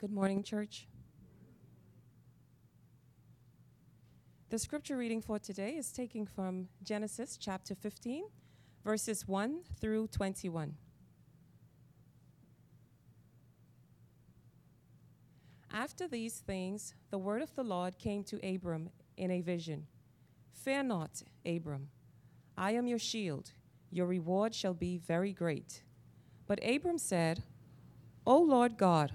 Good morning, church. The scripture reading for today is taken from Genesis chapter 15, verses 1 through 21. After these things, the word of the Lord came to Abram in a vision Fear not, Abram, I am your shield, your reward shall be very great. But Abram said, O Lord God,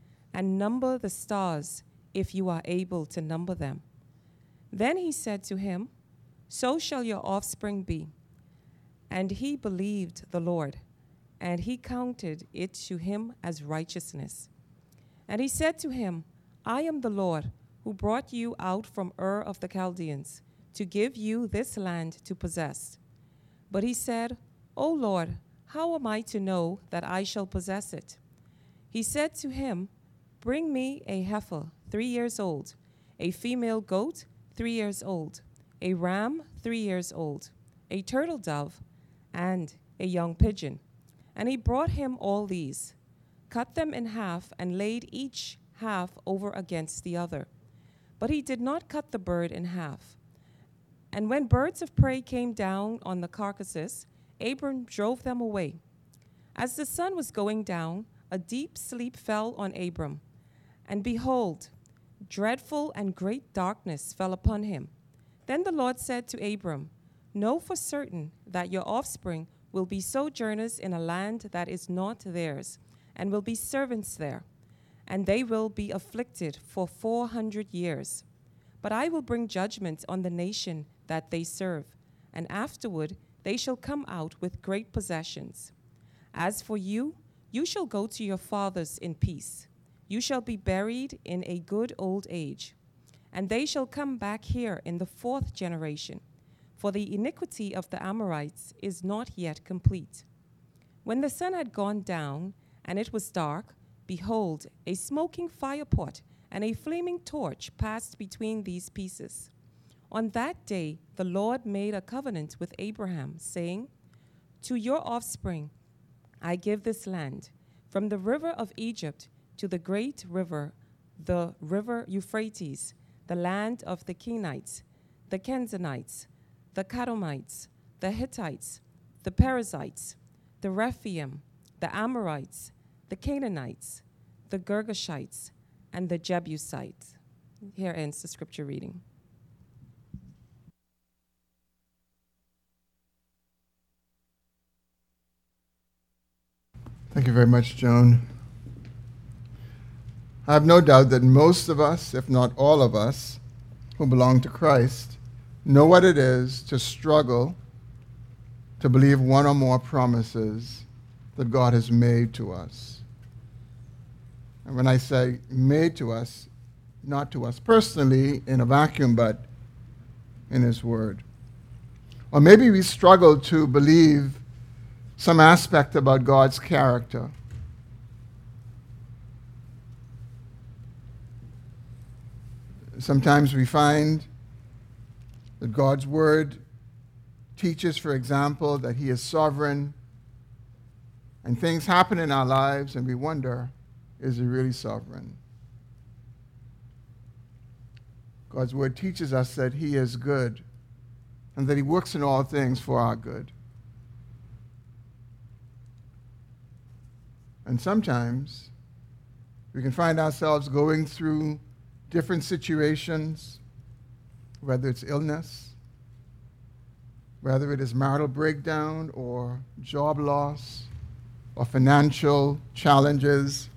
and number the stars, if you are able to number them. Then he said to him, So shall your offspring be. And he believed the Lord, and he counted it to him as righteousness. And he said to him, I am the Lord who brought you out from Ur of the Chaldeans to give you this land to possess. But he said, O Lord, how am I to know that I shall possess it? He said to him, Bring me a heifer, three years old, a female goat, three years old, a ram, three years old, a turtle dove, and a young pigeon. And he brought him all these, cut them in half, and laid each half over against the other. But he did not cut the bird in half. And when birds of prey came down on the carcasses, Abram drove them away. As the sun was going down, a deep sleep fell on Abram and behold, dreadful and great darkness fell upon him. Then the Lord said to Abram, Know for certain that your offspring will be sojourners in a land that is not theirs, and will be servants there. And they will be afflicted for four hundred years. But I will bring judgment on the nation that they serve, and afterward they shall come out with great possessions. As for you, you shall go to your fathers in peace. You shall be buried in a good old age, and they shall come back here in the fourth generation, for the iniquity of the Amorites is not yet complete. When the sun had gone down, and it was dark, behold, a smoking firepot and a flaming torch passed between these pieces. On that day, the Lord made a covenant with Abraham, saying, To your offspring I give this land, from the river of Egypt to the great river, the river Euphrates, the land of the Kenites, the Kenizzites, the Kadmonites, the Hittites, the Perizzites, the Rephaim, the Amorites, the Canaanites, the Girgashites, and the Jebusites. Here ends the scripture reading. Thank you very much, Joan. I have no doubt that most of us, if not all of us, who belong to Christ, know what it is to struggle to believe one or more promises that God has made to us. And when I say made to us, not to us personally in a vacuum, but in His Word. Or maybe we struggle to believe some aspect about God's character Sometimes we find that God's word teaches, for example, that He is sovereign, and things happen in our lives, and we wonder, is He really sovereign? God's word teaches us that He is good and that He works in all things for our good. And sometimes we can find ourselves going through different situations, whether it's illness, whether it is marital breakdown or job loss or financial challenges,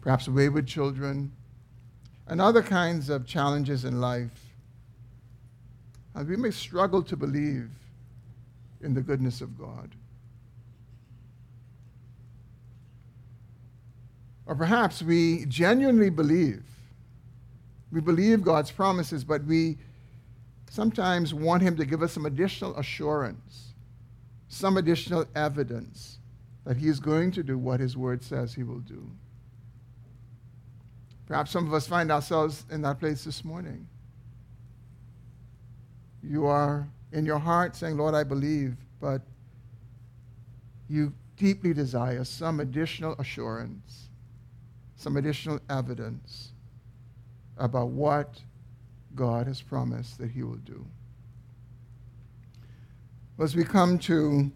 perhaps wayward children, and other kinds of challenges in life. And we may struggle to believe in the goodness of God. Or perhaps we genuinely believe We believe God's promises, but we sometimes want Him to give us some additional assurance, some additional evidence that He is going to do what His Word says He will do. Perhaps some of us find ourselves in that place this morning. You are in your heart saying, Lord, I believe, but you deeply desire some additional assurance, some additional evidence about what God has promised that He will do. As we come to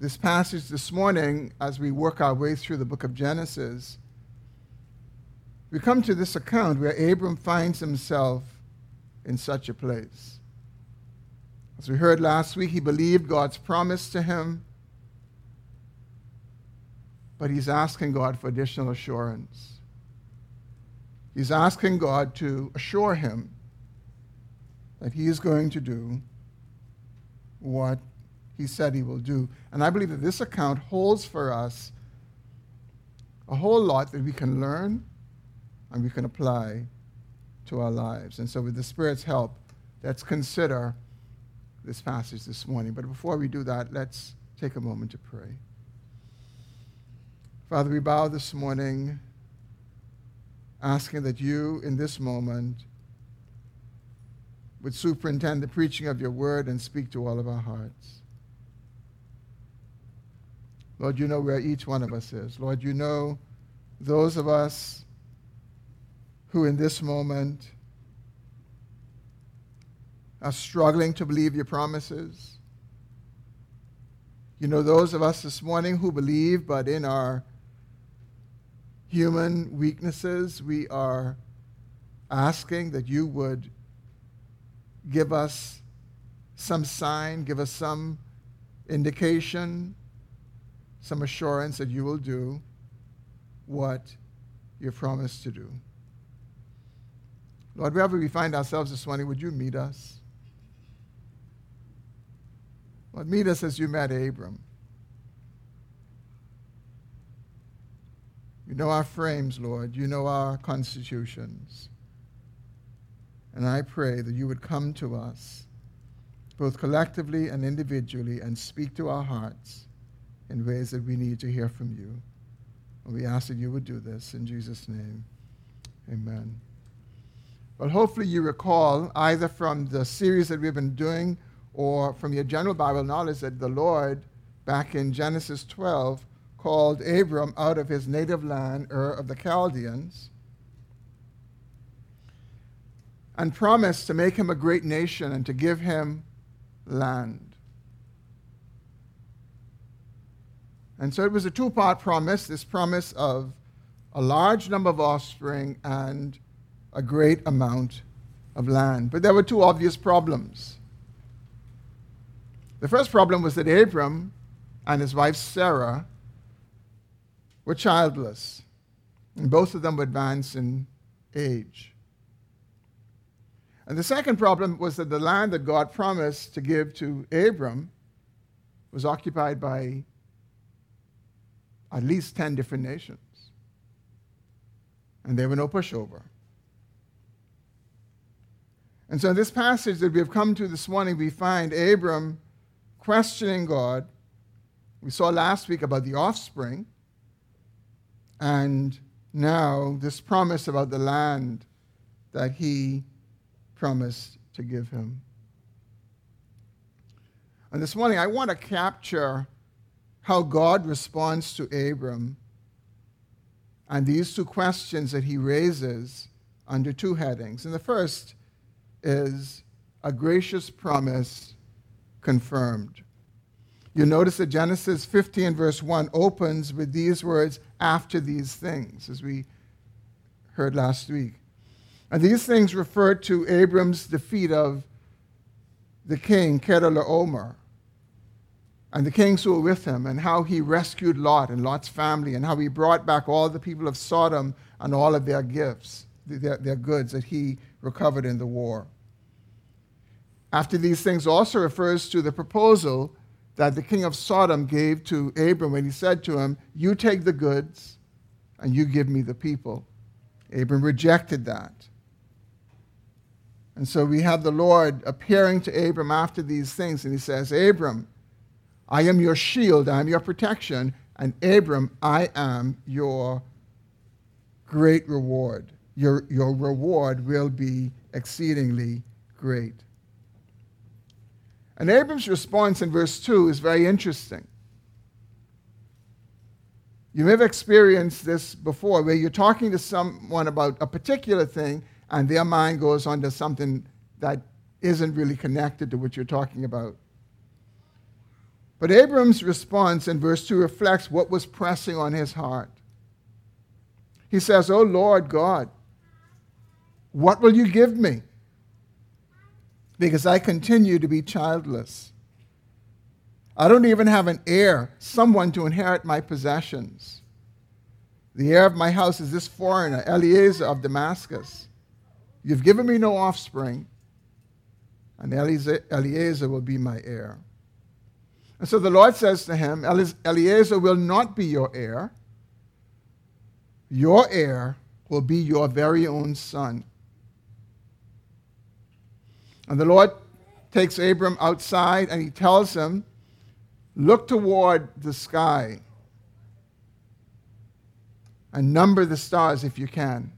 this passage this morning, as we work our way through the book of Genesis, we come to this account where Abram finds himself in such a place. As we heard last week, he believed God's promise to him, but he's asking God for additional assurance. He's asking God to assure him that he is going to do what he said he will do. And I believe that this account holds for us a whole lot that we can learn and we can apply to our lives. And so, with the Spirit's help, let's consider this passage this morning. But before we do that, let's take a moment to pray. Father, we bow this morning asking that you, in this moment, would superintend the preaching of your word and speak to all of our hearts. Lord, you know where each one of us is. Lord, you know those of us who in this moment are struggling to believe your promises. You know, those of us this morning who believe, but in our human weaknesses, we are asking that you would give us some sign, give us some indication, some assurance that you will do what you promised to do. Lord, wherever we find ourselves this morning, would you meet us? Lord, meet us as you met Abram. You know our frames, Lord. You know our constitutions. And I pray that you would come to us, both collectively and individually, and speak to our hearts in ways that we need to hear from you. And we ask that you would do this in Jesus' name. Amen. Well, hopefully you recall either from the series that we've been doing or from your general Bible knowledge that the Lord, back in Genesis 12, called Abram out of his native land, Ur of the Chaldeans, and promised to make him a great nation and to give him land. And so it was a two part promise this promise of a large number of offspring and a great amount of land. But there were two obvious problems. The first problem was that Abram and his wife Sarah were childless, and both of them were advanced in age. And the second problem was that the land that God promised to give to Abram was occupied by at least 10 different nations. And there were no pushover. And so in this passage that we have come to this morning, we find Abram questioning God. We saw last week about the offspring. And now this promise about the land that he promised to give him. And this morning, I want to capture how God responds to Abram and these two questions that he raises under two headings. And the first is a gracious promise confirmed. You notice that Genesis 15, verse 1, opens with these words, after these things, as we heard last week. And these things refer to Abram's defeat of the king, Chedorlaomer, and the kings who were with him, and how he rescued Lot and Lot's family, and how he brought back all the people of Sodom and all of their gifts, their, their goods that he recovered in the war. After these things also refers to the proposal that the king of Sodom gave to Abram when he said to him, You take the goods and you give me the people. Abram rejected that. And so we have the Lord appearing to Abram after these things, and he says, Abram, I am your shield, I am your protection, and Abram, I am your great reward. Your, your reward will be exceedingly great. And Abram's response in verse 2 is very interesting. You may have experienced this before where you're talking to someone about a particular thing and their mind goes on to something that isn't really connected to what you're talking about. But Abram's response in verse 2 reflects what was pressing on his heart. He says, Oh Lord God, what will you give me? Because I continue to be childless. I don't even have an heir, someone to inherit my possessions. The heir of my house is this foreigner, Eliezer of Damascus. You've given me no offspring, and Eliezer will be my heir. And so the Lord says to him, Eliezer will not be your heir. Your heir will be your very own son. And the Lord takes Abram outside and he tells him, Look toward the sky and number the stars if you can.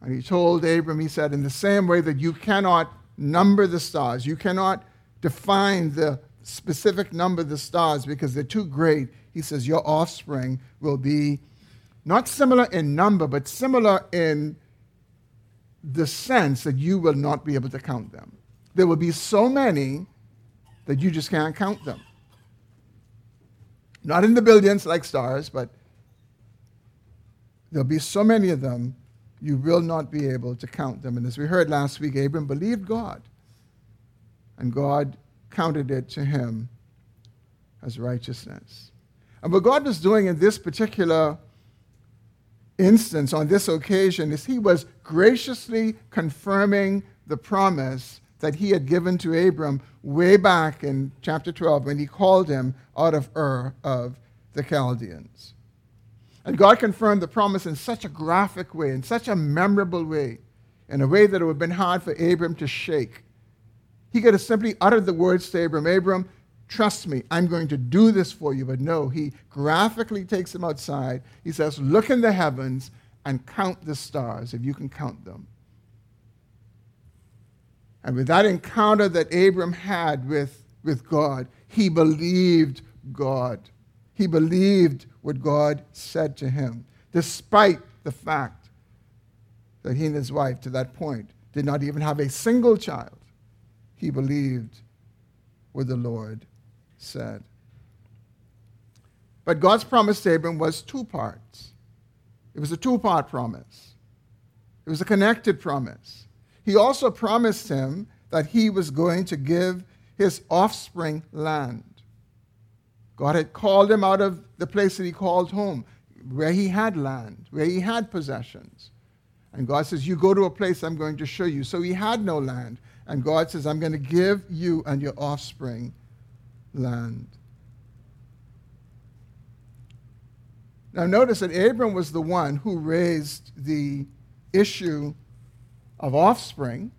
And he told Abram, he said, in the same way that you cannot number the stars, you cannot define the specific number of the stars because they're too great. He says, Your offspring will be not similar in number, but similar in the sense that you will not be able to count them. There will be so many that you just can't count them. Not in the billions like stars, but there'll be so many of them you will not be able to count them. And as we heard last week, Abram believed God, and God counted it to him as righteousness. And what God was doing in this particular instance, on this occasion, is he was graciously confirming the promise that he had given to Abram way back in chapter 12 when he called him out of Ur of the Chaldeans. And God confirmed the promise in such a graphic way, in such a memorable way, in a way that it would have been hard for Abram to shake. He could have simply uttered the words to Abram, Abram, trust me, I'm going to do this for you. But no, he graphically takes him outside. He says, Look in the heavens and count the stars, if you can count them. And with that encounter that Abram had with, with God, he believed God. He believed what God said to him, despite the fact that he and his wife, to that point, did not even have a single child. He believed what the Lord said. But God's promise to Abram was two parts. It was a two part promise, it was a connected promise. He also promised him that he was going to give his offspring land. God had called him out of the place that he called home, where he had land, where he had possessions. And God says, You go to a place I'm going to show you. So he had no land. And God says, I'm going to give you and your offspring land. Now, notice that Abram was the one who raised the issue of offspring,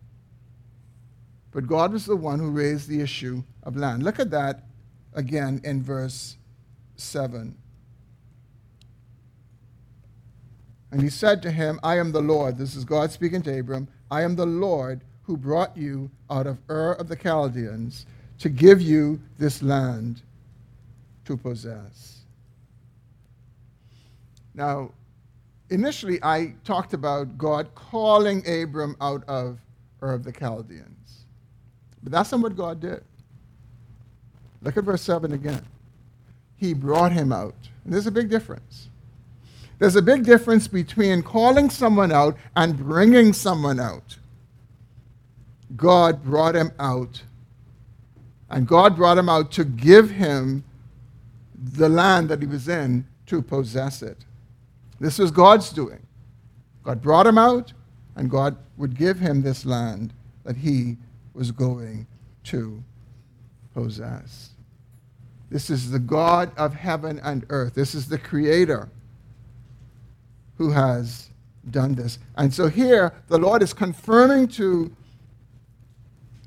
but God was the one who raised the issue of land. Look at that again in verse 7. And he said to him, I am the Lord. This is God speaking to Abram. I am the Lord who brought you out of Ur of the Chaldeans to give you this land to possess. Now, initially I talked about God calling Abram out of Ur of the Chaldeans. But that's not what God did. Look at verse 7 again. He brought him out. And there's a big difference. There's a big difference between calling someone out and bringing someone out. God brought him out. And God brought him out to give him the land that he was in to possess it. This was God's doing. God brought him out, and God would give him this land that he was going to possess. This is the God of heaven and earth. This is the Creator who has done this. And so here, the Lord is confirming to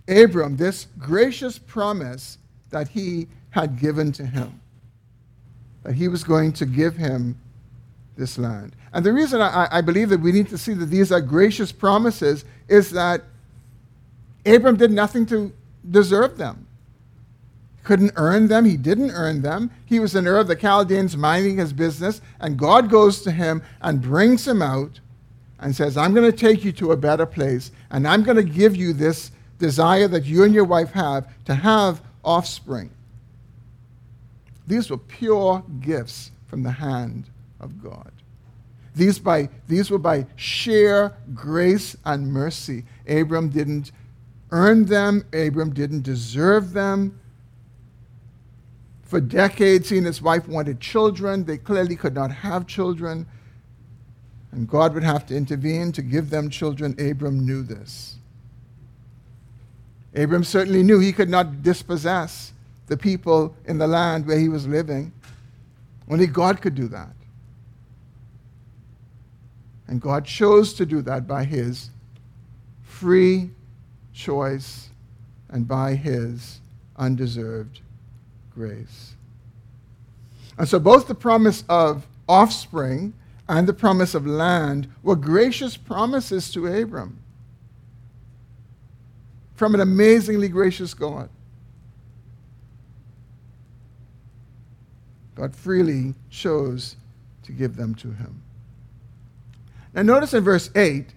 Abram this gracious promise that he had given to him, that he was going to give him this land. And the reason I, I believe that we need to see that these are gracious promises is that Abram did nothing to deserve them. He couldn't earn them. He didn't earn them. He was in Ur of the Chaldeans minding his business, and God goes to him and brings him out and says, I'm going to take you to a better place, and I'm going to give you this desire that you and your wife have to have offspring. These were pure gifts from the hand of God. These, by, these were by sheer grace and mercy. Abram didn't earn them, Abram didn't deserve them. For decades, he and his wife wanted children. They clearly could not have children. And God would have to intervene to give them children. Abram knew this. Abram certainly knew he could not dispossess the people in the land where he was living. Only God could do that. And God chose to do that by his free choice and by his undeserved grace. And so both the promise of offspring and the promise of land were gracious promises to Abram from an amazingly gracious God. God freely chose to give them to him. Now, notice in verse 8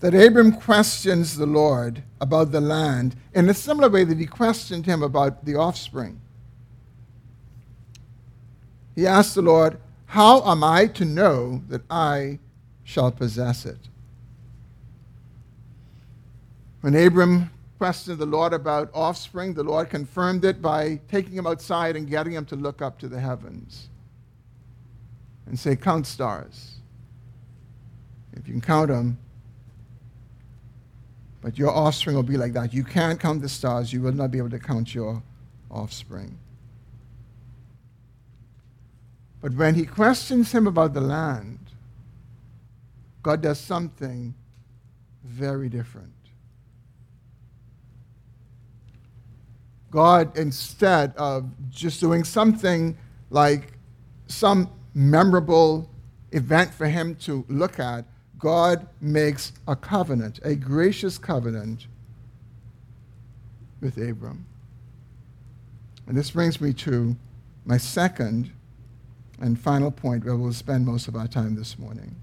that Abram questions the Lord about the land in a similar way that he questioned him about the offspring. He asked the Lord, How am I to know that I shall possess it? When Abram questioned the Lord about offspring, the Lord confirmed it by taking him outside and getting him to look up to the heavens and say, Count stars. If you can count them, but your offspring will be like that. You can't count the stars, you will not be able to count your offspring. But when he questions him about the land, God does something very different. God, instead of just doing something like some memorable event for him to look at, God makes a covenant, a gracious covenant with Abram. And this brings me to my second and final point where we'll spend most of our time this morning.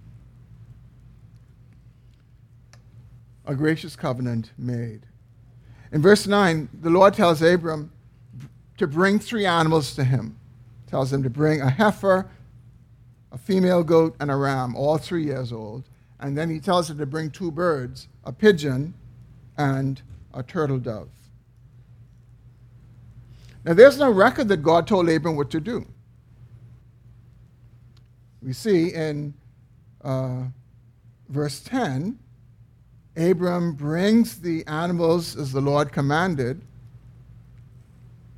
A gracious covenant made. In verse 9, the Lord tells Abram to bring three animals to him. Tells him to bring a heifer, a female goat, and a ram, all three years old. And then he tells him to bring two birds, a pigeon and a turtle dove. Now, there's no record that God told Abram what to do. We see in uh, verse 10 Abram brings the animals as the Lord commanded,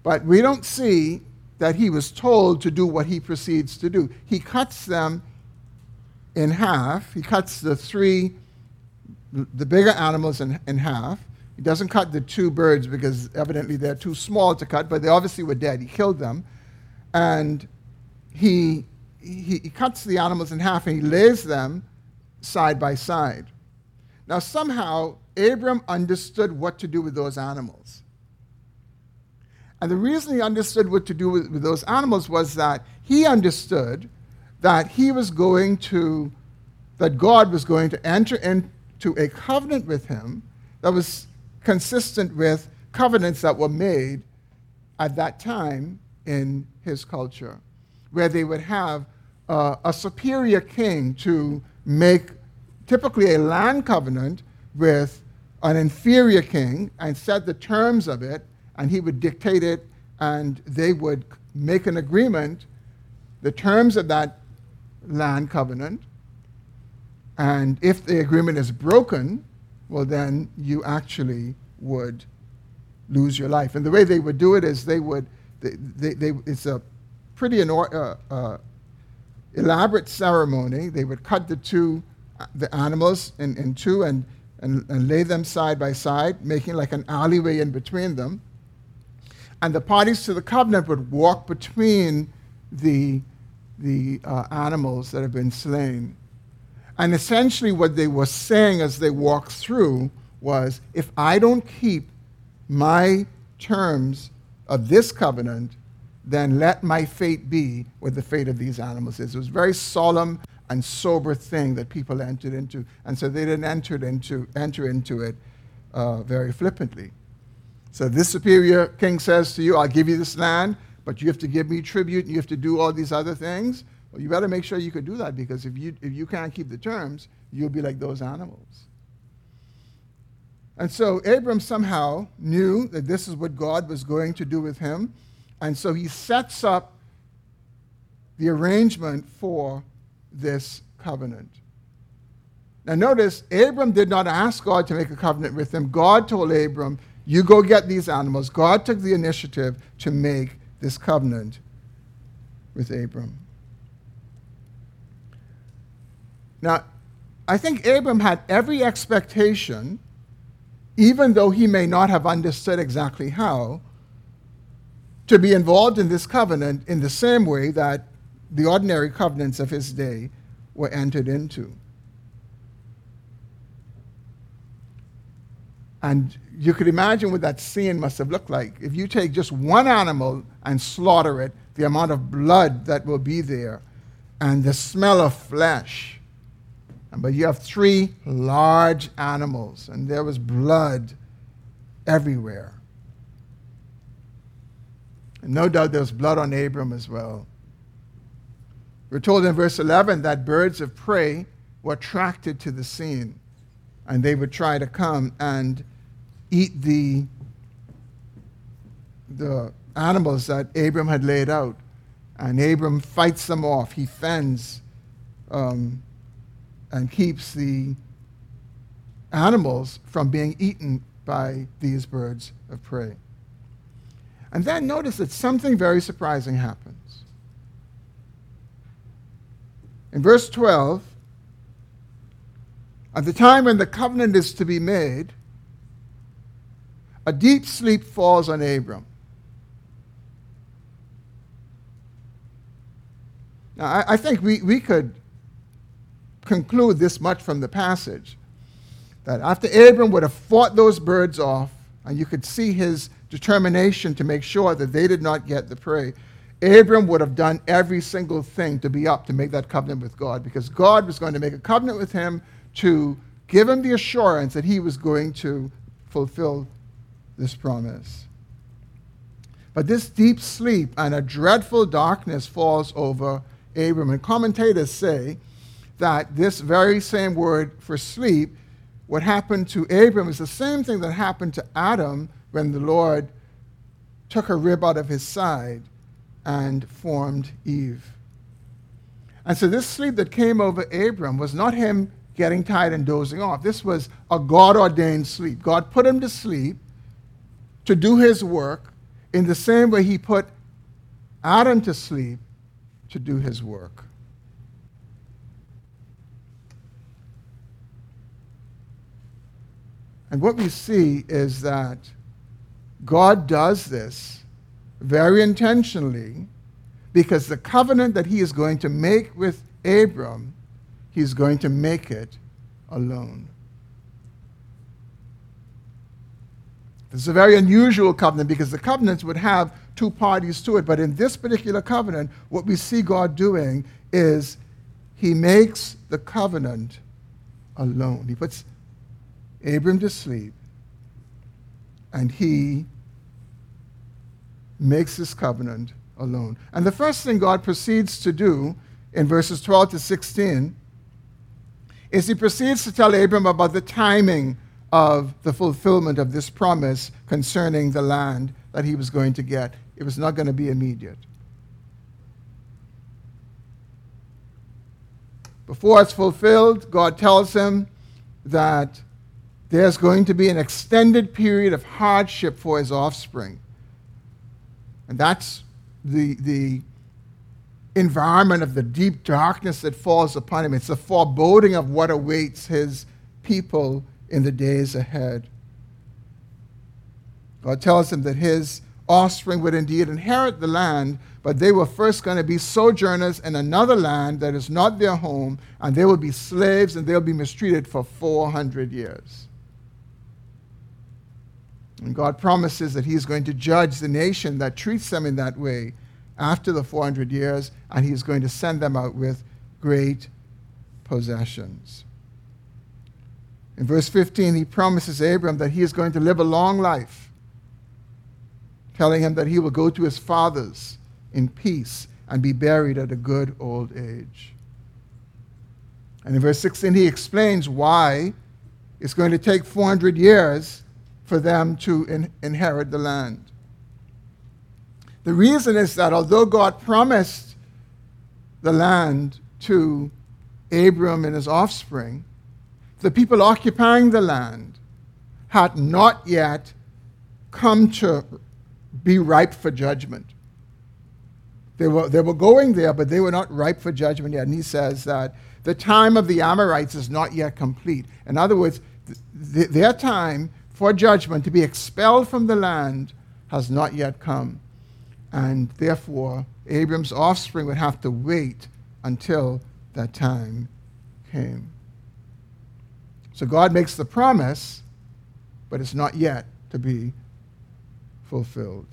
but we don't see that he was told to do what he proceeds to do. He cuts them in half. He cuts the three, the bigger animals in, in half. He doesn't cut the two birds because evidently they're too small to cut, but they obviously were dead. He killed them. And he, he, he cuts the animals in half and he lays them side by side. Now, somehow, Abram understood what to do with those animals. And the reason he understood what to do with, with, those animals was that he understood that he was going to, that God was going to enter into a covenant with him that was consistent with covenants that were made at that time in his culture, where they would have uh, a superior king to make typically a land covenant with an inferior king and set the terms of it, and he would dictate it, and they would make an agreement, the terms of that land covenant. And if the agreement is broken, well, then you actually would lose your life. And the way they would do it is they would, they, they, they it's a pretty uh, uh, elaborate ceremony. They would cut the two the animals in, in two and, and, and lay them side by side, making like an alleyway in between them. And the parties to the covenant would walk between the, the uh, animals that have been slain. And essentially, what they were saying as they walked through was if I don't keep my terms of this covenant, then let my fate be what the fate of these animals is. It was very solemn and sober thing that people entered into. And so they didn't enter into, enter into it uh, very flippantly. So this superior king says to you, I'll give you this land, but you have to give me tribute and you have to do all these other things. Well, you better make sure you could do that because if you, if you can't keep the terms, you'll be like those animals. And so Abram somehow knew that this is what God was going to do with him. And so he sets up the arrangement for this covenant. Now, notice, Abram did not ask God to make a covenant with him. God told Abram, You go get these animals. God took the initiative to make this covenant with Abram. Now, I think Abram had every expectation, even though he may not have understood exactly how, to be involved in this covenant in the same way that the ordinary covenants of his day were entered into. And you could imagine what that scene must have looked like. If you take just one animal and slaughter it, the amount of blood that will be there, and the smell of flesh. But you have three large animals, and there was blood everywhere. And no doubt there was blood on Abram as well. We're told in verse 11 that birds of prey were attracted to the scene and they would try to come and eat the, the animals that Abram had laid out. And Abram fights them off. He fends um, and keeps the animals from being eaten by these birds of prey. And then notice that something very surprising happens. In verse 12, at the time when the covenant is to be made, a deep sleep falls on Abram. Now, I, I, think we, we could conclude this much from the passage that after Abram would have fought those birds off, and you could see his determination to make sure that they did not get the prey, Abram would have done every single thing to be up to make that covenant with God because God was going to make a covenant with him to give him the assurance that he was going to fulfill this promise. But this deep sleep and a dreadful darkness falls over Abram. And commentators say that this very same word for sleep, what happened to Abram, is the same thing that happened to Adam when the Lord took a rib out of his side and formed Eve. And so this sleep that came over Abram was not him getting tired and dozing off. This was a God ordained sleep. God put him to sleep to do his work in the same way he put Adam to sleep to do his work. And what we see is that God does this very intentionally because the covenant that he is going to make with Abram, he's going to make it alone. This is a very unusual covenant because the covenants would have two parties to it. But in this particular covenant, what we see God doing is he makes the covenant alone. He puts Abram to sleep and he makes this covenant alone. And the first thing God proceeds to do in verses 12 to 16 is he proceeds to tell Abram about the timing of the fulfillment of this promise concerning the land that he was going to get. It was not going to be immediate. Before it's fulfilled, God tells him that there's going to be an extended period of hardship for his offspring. And that's the, the environment of the deep darkness that falls upon him. It's a foreboding of what awaits his people in the days ahead. God tells him that his offspring would indeed inherit the land, but they were first going to be sojourners in another land that is not their home, and they will be slaves and they'll be mistreated for 400 years. And God promises that He is going to judge the nation that treats them in that way after the 400 years, and He's going to send them out with great possessions. In verse 15, He promises Abram that he is going to live a long life, telling him that he will go to his fathers in peace and be buried at a good old age. And in verse 16, he explains why it's going to take 400 years for them to in- inherit the land. The reason is that although God promised the land to Abram and his offspring, the people occupying the land had not yet come to be ripe for judgment. They were, they were going there, but they were not ripe for judgment yet. And he says that the time of the Amorites is not yet complete. In other words, th- their time for judgment to be expelled from the land has not yet come. And therefore, Abram's offspring would have to wait until that time came. So God makes the promise, but it's not yet to be fulfilled.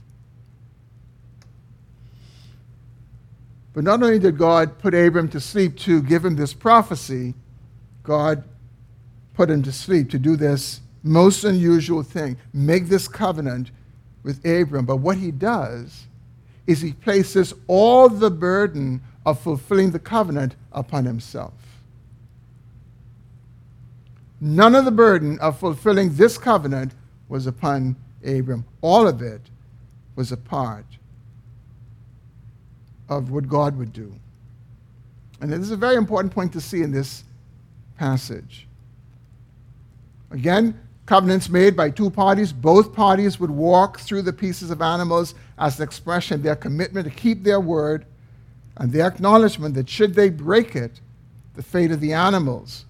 But not only did God put Abram to sleep to give him this prophecy, God put him to sleep to do this most unusual thing make this covenant with Abram. But what he does is he places all the burden of fulfilling the covenant upon himself. None of the burden of fulfilling this covenant was upon Abram. All of it was a part of what God would do. And this is a very important point to see in this passage. Again, covenants made by two parties. Both parties would walk through the pieces of animals as an expression of their commitment to keep their word and their acknowledgement that should they break it, the fate of the animals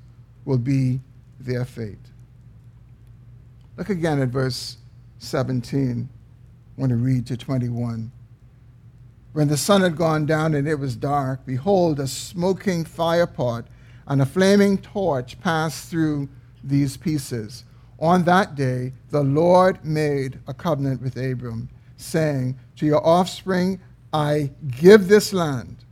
will be their fate. Look again at verse 17. I want to read to 21. When the sun had gone down and it was dark, behold, a smoking firepot and a flaming torch passed through these pieces. On that day, the Lord made a covenant with Abram, saying, To your offspring I give this land.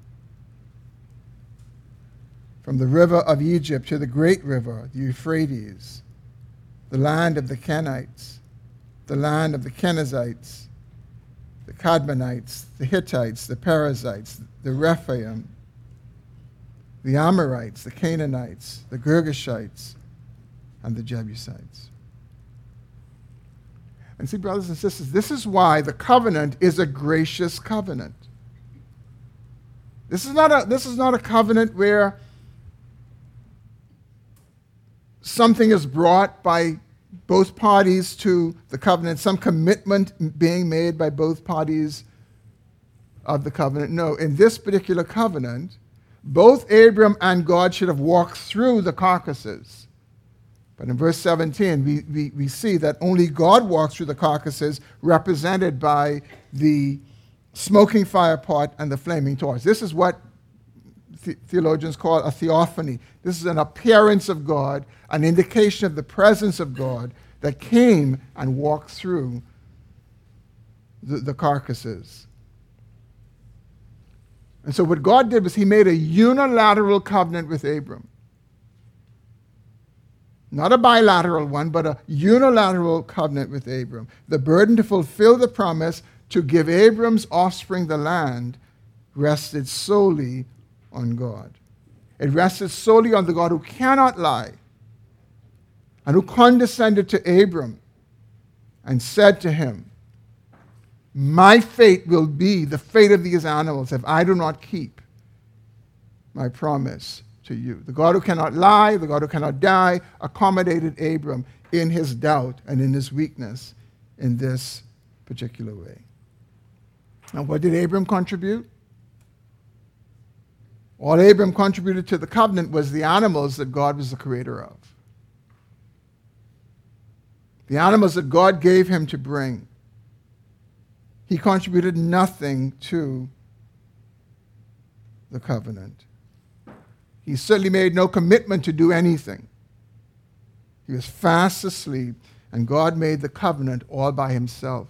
From the river of Egypt to the great river, the Euphrates, the land of the Kenites, the land of the Kenizzites, the Kadmonites, the Hittites, the Perizzites, the Rephaim, the Amorites, the Canaanites, the Girgashites, and the Jebusites. And see, brothers and sisters, this is why the covenant is a gracious covenant. This is not a, this is not a covenant where something is brought by both parties to the covenant, some commitment being made by both parties of the covenant. No, in this particular covenant, both Abram and God should have walked through the carcasses. But in verse 17, we, we, we see that only God walks through the carcasses, represented by the smoking fire pot and the flaming torch. This is what the- theologians call a theophany. This is an appearance of God, an indication of the presence of God that came and walked through the, the carcasses. And so, what God did was He made a unilateral covenant with Abram. Not a bilateral one, but a unilateral covenant with Abram. The burden to fulfill the promise to give Abram's offspring the land rested solely on God. It rested solely on the God who cannot lie and who condescended to Abram and said to him, My fate will be the fate of these animals if I do not keep my promise to you. The God who cannot lie, the God who cannot die, accommodated Abram in his doubt and in his weakness in this particular way. And what did Abram contribute? All Abram contributed to the covenant was the animals that God was the creator of. The animals that God gave him to bring. He contributed nothing to the covenant. He certainly made no commitment to do anything. He was fast asleep, and God made the covenant all by himself.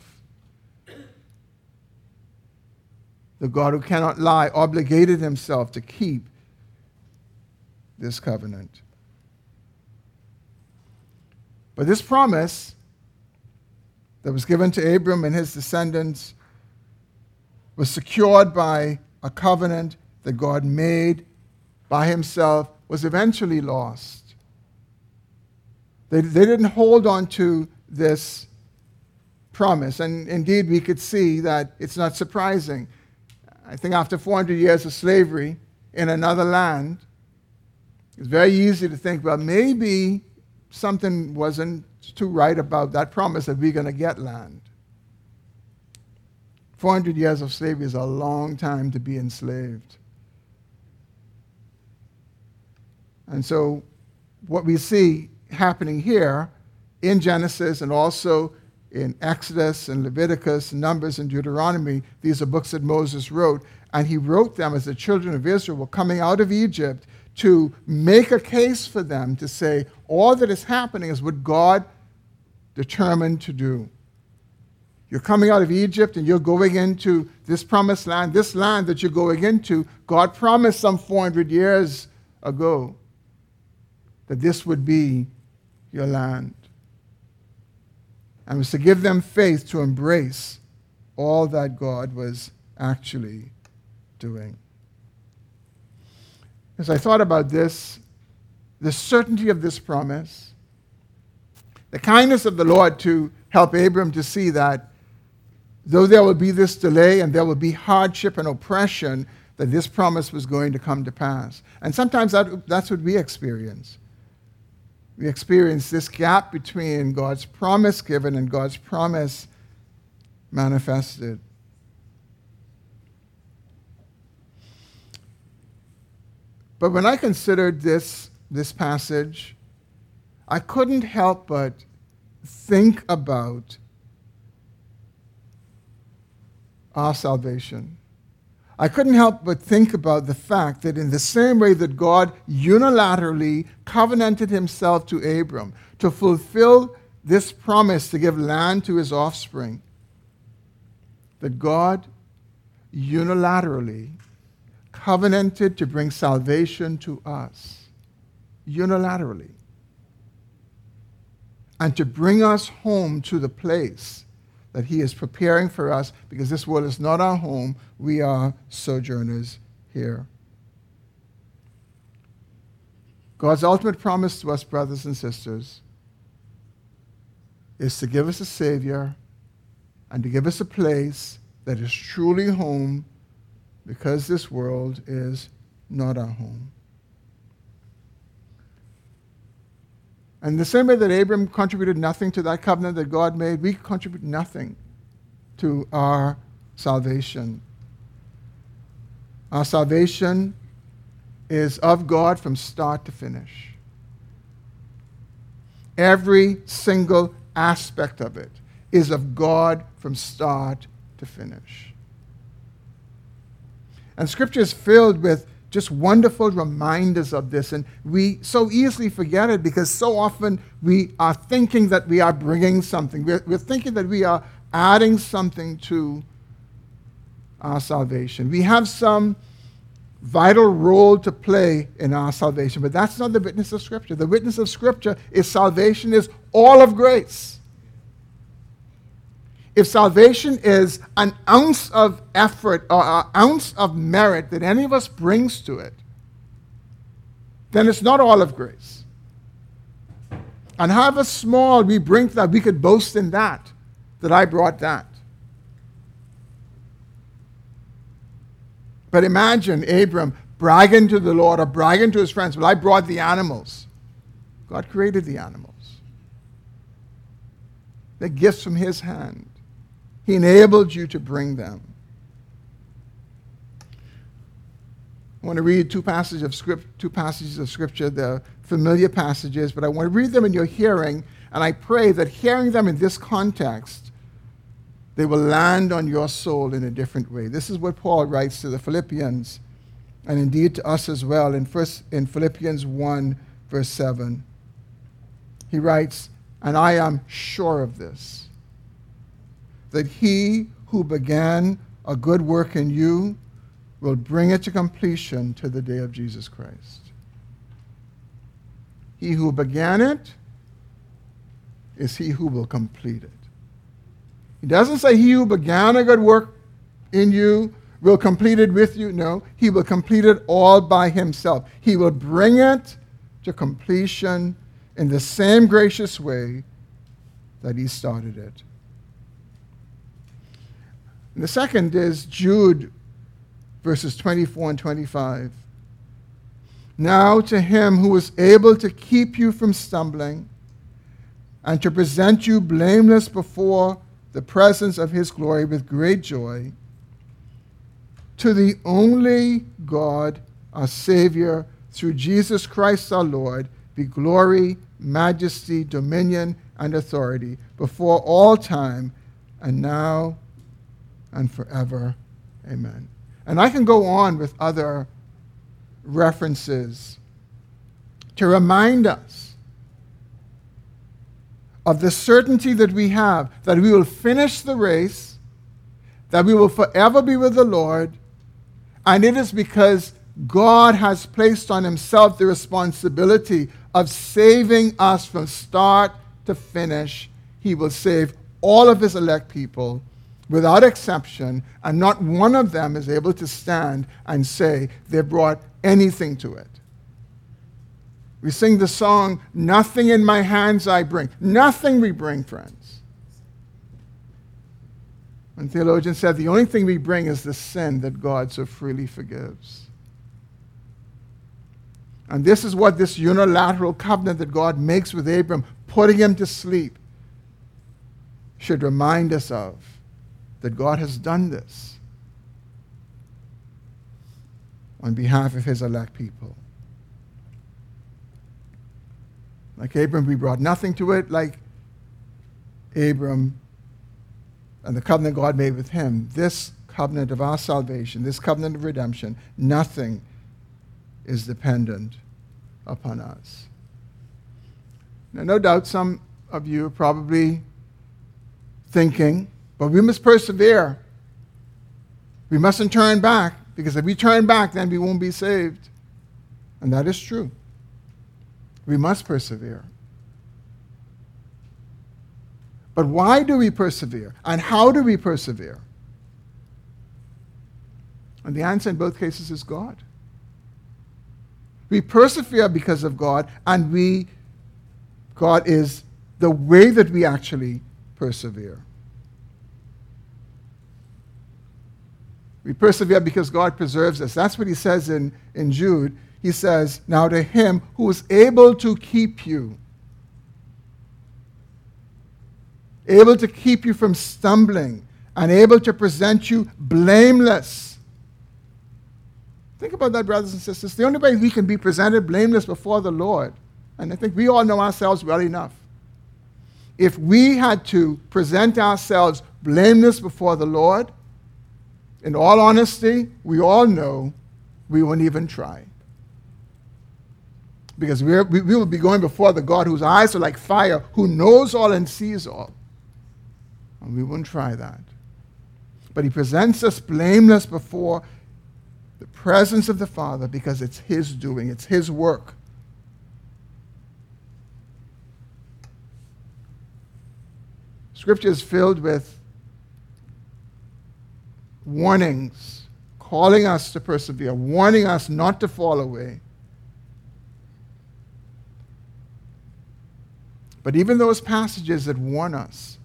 The God who cannot lie obligated himself to keep this covenant. But this promise that was given to Abram and his descendants was secured by a covenant that God made by himself, was eventually lost. They, they didn't hold on to this promise. And indeed, we could see that it's not surprising. I think after 400 years of slavery in another land, it's very easy to think, well, maybe something wasn't too right about that promise that we're going to get land. 400 years of slavery is a long time to be enslaved. And so, what we see happening here in Genesis and also in Exodus and Leviticus, Numbers and Deuteronomy, these are books that Moses wrote, and he wrote them as the children of Israel were coming out of Egypt to make a case for them to say, all that is happening is what God determined to do. You're coming out of Egypt and you're going into this promised land. This land that you're going into, God promised some 400 years ago that this would be your land. And was to give them faith to embrace all that God was actually doing. As I thought about this, the certainty of this promise, the kindness of the Lord to help Abram to see that though there would be this delay and there would be hardship and oppression, that this promise was going to come to pass. And sometimes that, that's what we experience. We experience this gap between God's promise given and God's promise manifested. But when I considered this, this passage, I couldn't help but think about our salvation. I couldn't help but think about the fact that in the same way that God unilaterally covenanted himself to Abram to fulfill this promise to give land to his offspring, that God unilaterally covenanted to bring salvation to us. Unilaterally. And to bring us home to the place that He is preparing for us because this world is not our home. We are sojourners here. God's ultimate promise to us, brothers and sisters, is to give us a Savior and to give us a place that is truly home because this world is not our home. And the same way that Abram contributed nothing to that covenant that God made, we contribute nothing to our salvation. Our salvation is of God from start to finish. Every single aspect of it is of God from start to finish. And Scripture is filled with just wonderful reminders of this. And we so easily forget it because so often we are thinking that we are bringing something. We're, we're thinking that we are adding something to our salvation. We have some vital role to play in our salvation, but that's not the witness of Scripture. The witness of Scripture is salvation is all of grace if salvation is an ounce of effort or an ounce of merit that any of us brings to it, then it's not all of grace. And however small we bring that, we could boast in that, that I brought that. But imagine Abram bragging to the Lord or bragging to his friends, Well, I brought the animals. God created the animals. They're gifts from his hand. He enabled you to bring them. I want to read two passages of script, two passages of scripture, the familiar passages, but I want to read them in your hearing, and I pray that hearing them in this context, they will land on your soul in a different way. This is what Paul writes to the Philippians, and indeed to us as well in first in Philippians 1, verse 7. He writes, And I am sure of this, that he who began a good work in you will bring it to completion to the day of Jesus Christ. He who began it is he who will complete it. He doesn't say he who began a good work in you will complete it with you. No, he will complete it all by himself. He will bring it to completion in the same gracious way that he started it. And the second is Jude verses 24 and 25. Now to him who is able to keep you from stumbling and to present you blameless before the presence of his glory with great joy, to the only God, our Savior, through Jesus Christ our Lord, be glory, majesty, dominion, and authority before all time, and now and forever. Amen. And I can go on with other references to remind us of the certainty that we have that we will finish the race, that we will forever be with the Lord, and it is because God has placed on himself the responsibility of saving us from start to finish. He will save all of his elect people without exception, and not one of them is able to stand and say they brought anything to it. We sing the song, Nothing in my hands I bring. Nothing we bring, friends. One theologian said, The only thing we bring is the sin that God so freely forgives. And this is what this unilateral covenant that God makes with Abram, putting him to sleep, should remind us of that God has done this on behalf of his elect people. Like Abram, we brought nothing to it. Like Abram and the covenant God made with him, this covenant of our salvation, this covenant of redemption, nothing is dependent upon us. Now, no doubt some of you are probably thinking, but we must persevere. We mustn't turn back, because if we turn back, then we won't be saved. And that is true. We must persevere. But why do we persevere? And how do we persevere? And the answer in both cases is God. We persevere because of God, and we God is the way that we actually persevere. We persevere because God preserves us. That's what he says in, in Jude. He says, Now to him who is able to keep you, able to keep you from stumbling, and able to present you blameless. Think about that, brothers and sisters. The only way we can be presented blameless before the Lord, and I think we all know ourselves well enough. If we had to present ourselves blameless before the Lord, in all honesty, we all know we won't even try. Because we we, will be going before the God whose eyes are like fire, who knows all and sees all. And we won't try that. But he presents us blameless before the presence of the Father because it's his doing, it's his work. Scripture is filled with warnings, calling us to persevere, warning us not to fall away. But even those passages that warn us,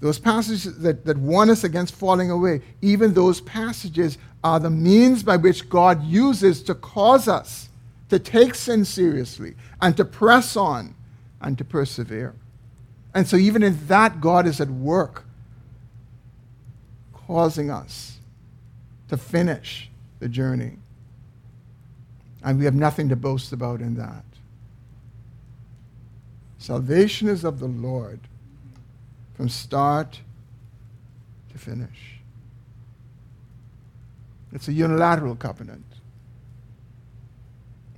those passages that, that warn us against falling away, even those passages are the means by which God uses to cause us to take sin seriously and to press on and to persevere. And so, even in that, God is at work causing us to finish the journey. And we have nothing to boast about in that. Salvation is of the Lord from start to finish. It's a unilateral covenant.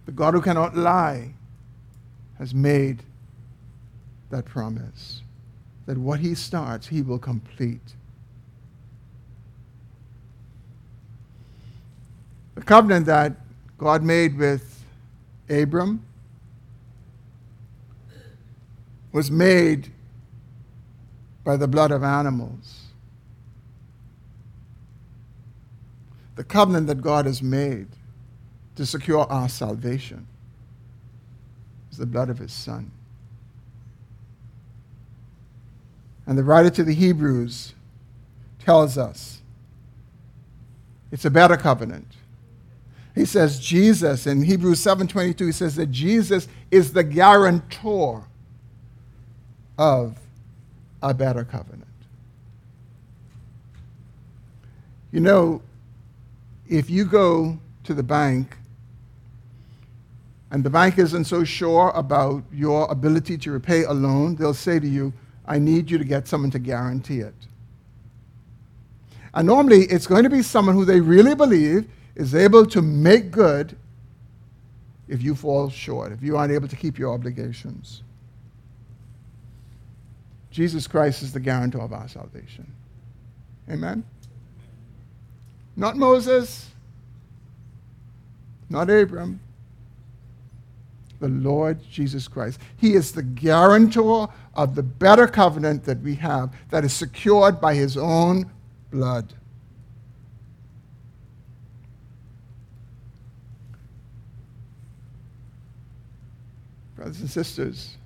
The God who cannot lie has made that promise that what he starts, he will complete. The covenant that God made with Abram was made by the blood of animals. The covenant that God has made to secure our salvation is the blood of his son. And the writer to the Hebrews tells us it's a better covenant. He says Jesus in Hebrews 7:22 he says that Jesus is the guarantor of a better covenant. You know, if you go to the bank and the bank isn't so sure about your ability to repay a loan, they'll say to you, I need you to get someone to guarantee it. And normally it's going to be someone who they really believe is able to make good if you fall short, if you aren't able to keep your obligations. Jesus Christ is the guarantor of our salvation. Amen? Not Moses, not Abram, the Lord Jesus Christ. He is the guarantor of the better covenant that we have that is secured by his own blood. Brothers and sisters,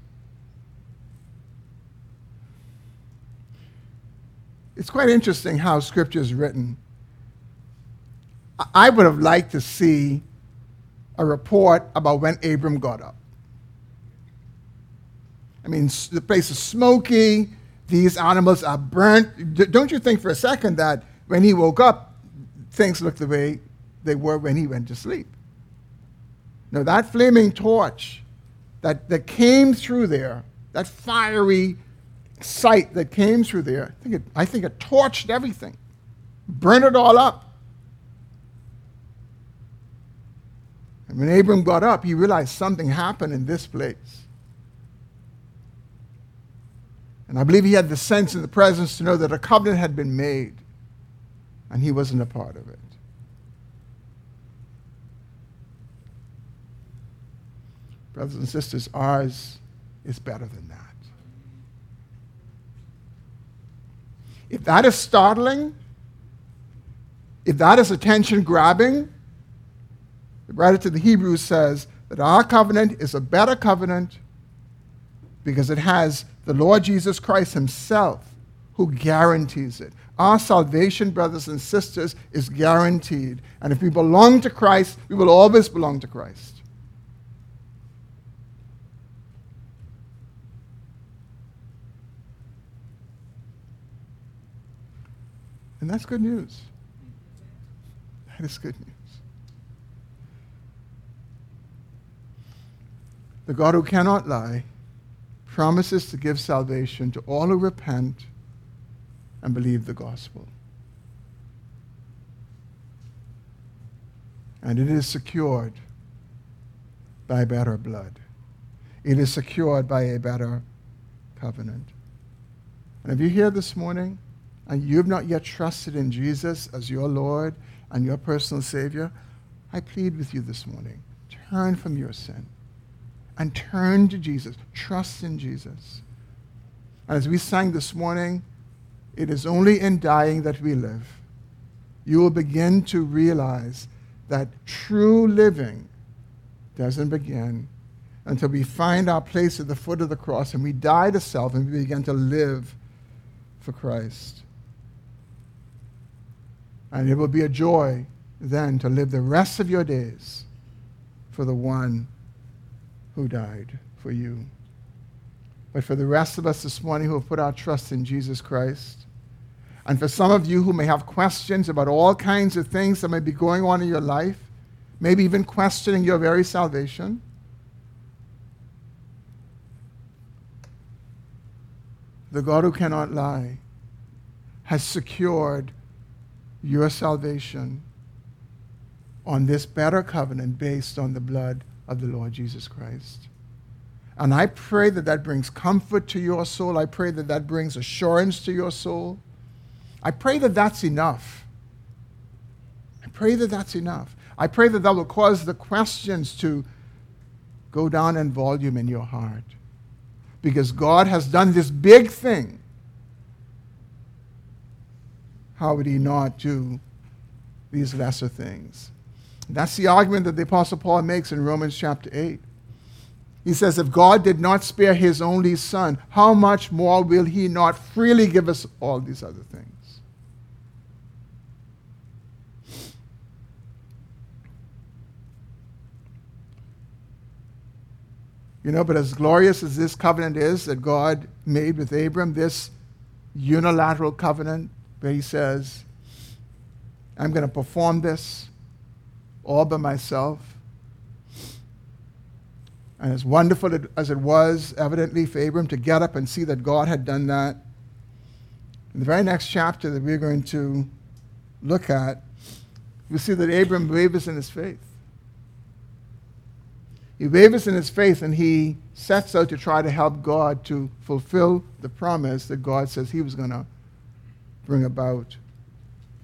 it's quite interesting how Scripture is written. I would have liked to see a report about when Abram got up. I mean, the place is smoky, these animals are burnt. Don't you think for a second that when he woke up, things looked the way they were when he went to sleep? Now, that flaming torch that, that came through there, that fiery sight that came through there, I think it, I think it torched everything, burned it all up. And when Abram got up, he realized something happened in this place. And I believe he had the sense and the presence to know that a covenant had been made, and he wasn't a part of it. Brothers and sisters, ours is better than that. If that is startling, if that is attention grabbing, the writer to the Hebrews says that our covenant is a better covenant because it has the Lord Jesus Christ Himself who guarantees it. Our salvation, brothers and sisters, is guaranteed. And if we belong to Christ, we will always belong to Christ. And that's good news. That is good news. The God who cannot lie promises to give salvation to all who repent and believe the gospel. And it is secured by better blood. It is secured by a better covenant. And if you're here this morning and you have not yet trusted in Jesus as your Lord and your personal Savior, I plead with you this morning turn from your sin and turn to Jesus. Trust in Jesus. And as we sang this morning, it is only in dying that we live. You will begin to realize that true living doesn't begin until we find our place at the foot of the cross and we die to self and we begin to live for Christ. And it will be a joy then to live the rest of your days for the one who died for you. But for the rest of us this morning who have put our trust in Jesus Christ, and for some of you who may have questions about all kinds of things that may be going on in your life, maybe even questioning your very salvation. The God who cannot lie has secured your salvation on this better covenant based on the blood of the Lord Jesus Christ. And I pray that that brings comfort to your soul. I pray that that brings assurance to your soul. I pray that that's enough. I pray that that's enough. I pray that that will cause the questions to go down in volume in your heart. Because God has done this big thing. How would He not do these lesser things? That's the argument that the Apostle Paul makes in Romans chapter 8. He says, If God did not spare his only Son, how much more will he not freely give us all these other things? You know, but as glorious as this covenant is that God made with Abram, this unilateral covenant where he says, I'm going to perform this all by myself. And as wonderful as it was, evidently, for Abram to get up and see that God had done that, in the very next chapter that we're going to look at, we see that Abram wavers in his faith. He wavers in his faith and he sets out to try to help God to fulfill the promise that God says he was going to bring about.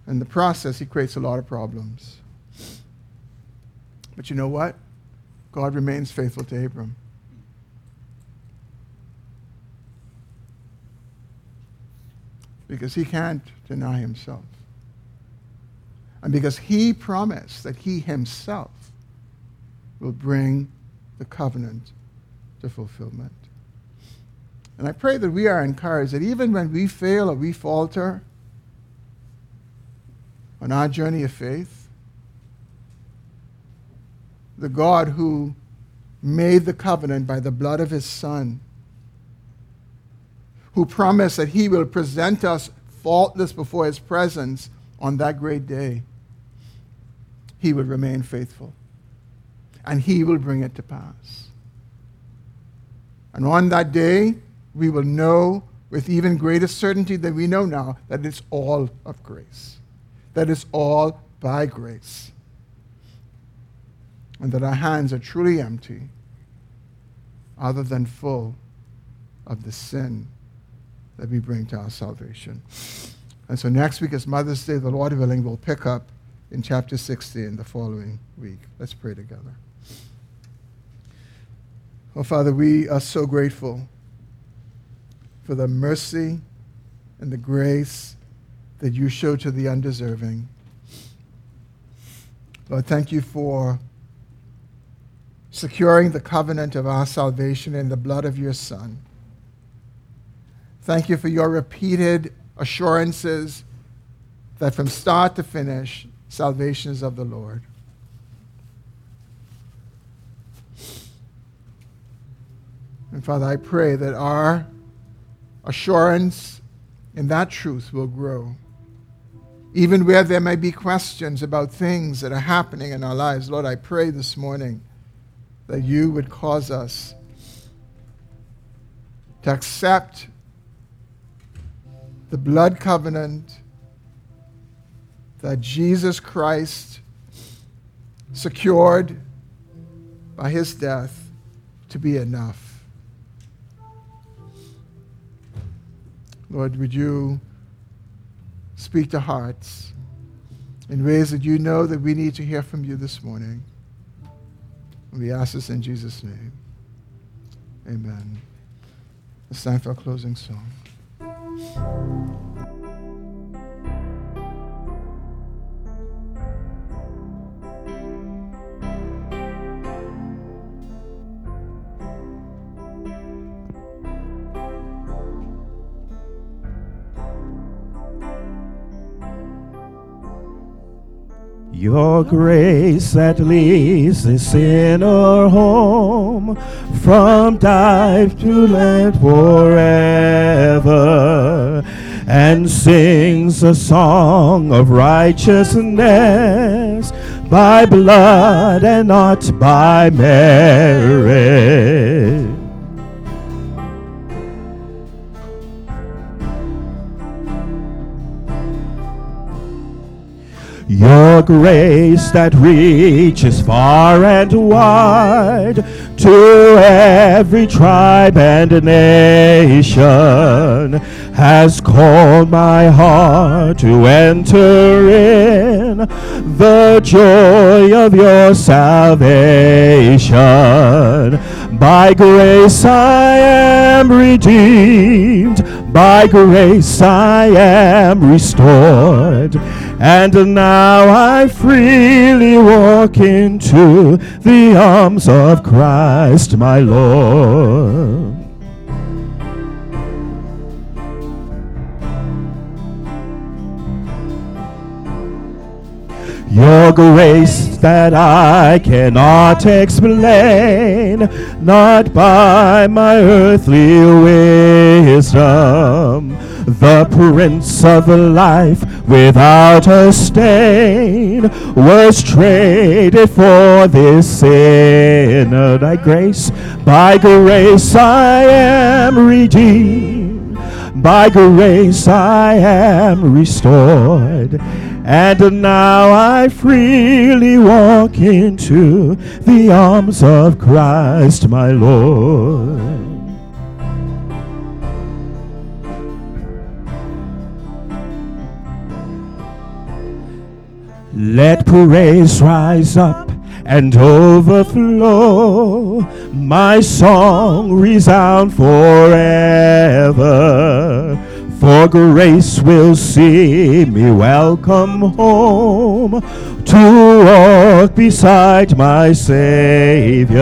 In the process, he creates a lot of problems. But you know what? God remains faithful to Abram. Because he can't deny himself. And because he promised that he himself will bring the covenant to fulfillment. And I pray that we are encouraged that even when we fail or we falter on our journey of faith, the God who made the covenant by the blood of his Son, who promised that he will present us faultless before his presence on that great day, he will remain faithful. And he will bring it to pass. And on that day, we will know with even greater certainty than we know now that it's all of grace, that it's all by grace and that our hands are truly empty, other than full of the sin that we bring to our salvation. And so next week is Mother's Day. The Lord willing, we'll pick up in chapter 16 the following week. Let's pray together. Oh, Father, we are so grateful for the mercy and the grace that you show to the undeserving. Lord, thank you for securing the covenant of our salvation in the blood of your Son. Thank you for your repeated assurances that from start to finish, salvation is of the Lord. And Father, I pray that our assurance in that truth will grow. Even where there may be questions about things that are happening in our lives, Lord, I pray this morning that you would cause us to accept the blood covenant that Jesus Christ secured by his death to be enough. Lord, would you speak to hearts in ways that you know that we need to hear from you this morning? We ask this in Jesus' name. Amen. It's time for a closing song. Your grace that leads the sinner home from death to land forever and sings a song of righteousness by blood and not by merit. Your grace that reaches far and wide to every tribe and nation has called my heart to enter in the joy of your salvation. By grace I am redeemed, by grace I am restored. And now I freely walk into the arms of Christ my Lord. Your grace that I cannot explain, not by my earthly wisdom. The Prince of Life without a stain was traded for this sinner. Thy grace, by grace I am redeemed, by grace I am restored. And now I freely walk into the arms of Christ my Lord. Let praise rise up and overflow. My song resound forever. For grace will see me welcome home to walk beside my Savior.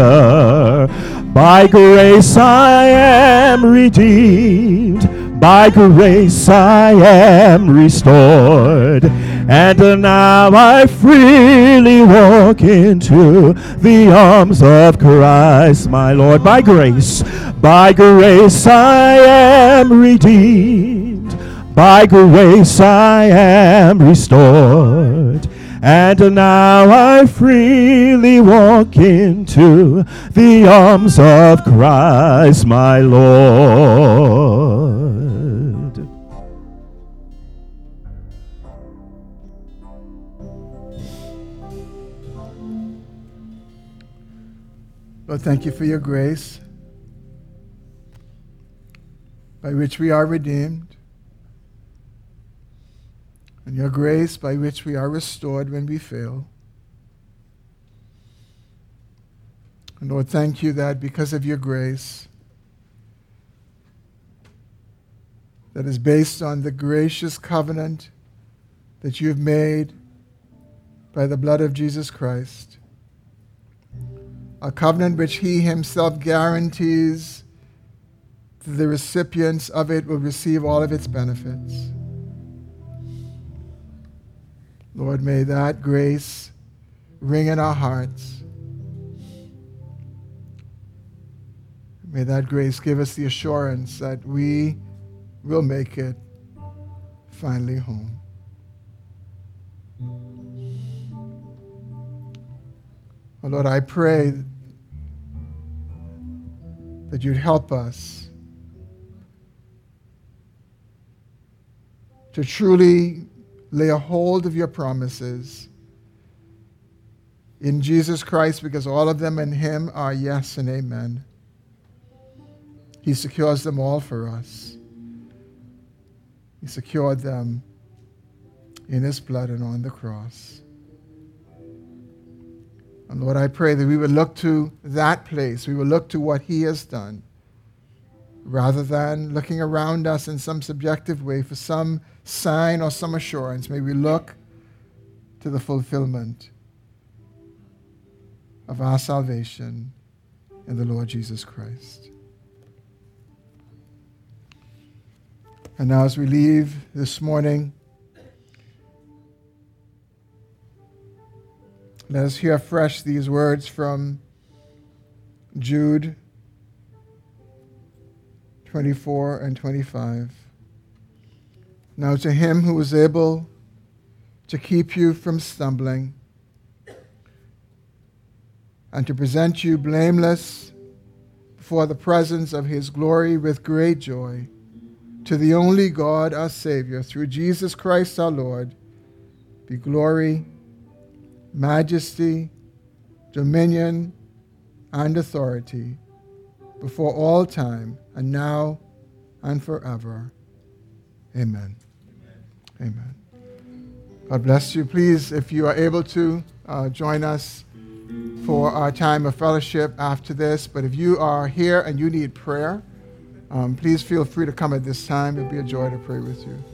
By grace I am redeemed, by grace I am restored. And now I freely walk into the arms of Christ, my Lord. By grace, by grace I am redeemed. By grace I am restored. And now I freely walk into the arms of Christ my Lord. Lord, thank you for your grace by which we are redeemed, and your grace by which we are restored when we fail. And Lord, thank you that because of your grace, that is based on the gracious covenant that you have made by the blood of Jesus Christ, a covenant which he himself guarantees the recipients of it will receive all of its benefits. Lord, may that grace ring in our hearts. May that grace give us the assurance that we will make it finally home. Oh Lord, I pray that you'd help us to truly lay a hold of your promises in Jesus Christ because all of them in Him are yes and amen. He secures them all for us. He secured them in His blood and on the cross. And Lord, I pray that we would look to that place. We would look to what He has done rather than looking around us in some subjective way for some sign or some assurance. May we look to the fulfillment of our salvation in the Lord Jesus Christ. And now, as we leave this morning, let us hear afresh these words from Jude 24 and 25. Now, to him who is able to keep you from stumbling and to present you blameless before the presence of his glory with great joy. To the only God, our Savior, through Jesus Christ our Lord, be glory, majesty, dominion, and authority before all time, and now and forever. Amen. Amen. God bless you. Please, if you are able to, uh, join us for our time of fellowship after this. But if you are here and you need prayer, um, please feel free to come at this time. It'll be a joy to pray with you.